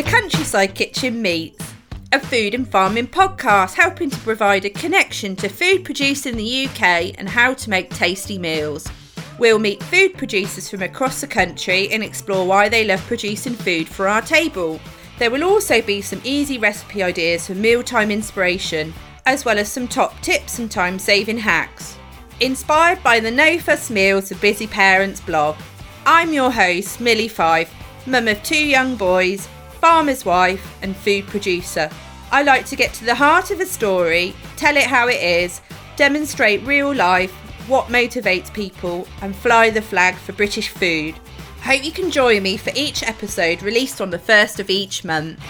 The Countryside Kitchen Meets, a food and farming podcast helping to provide a connection to food produced in the UK and how to make tasty meals. We'll meet food producers from across the country and explore why they love producing food for our table. There will also be some easy recipe ideas for mealtime inspiration, as well as some top tips and time saving hacks. Inspired by the No Fuss Meals of Busy Parents blog, I'm your host, Milly Fyfe, mum of two young boys, farmer's wife, and food producer. I like to get to the heart of a story, tell it how it is, demonstrate real life, what motivates people, and fly the flag for British food. Hope you can join me for each episode released on the first of each month.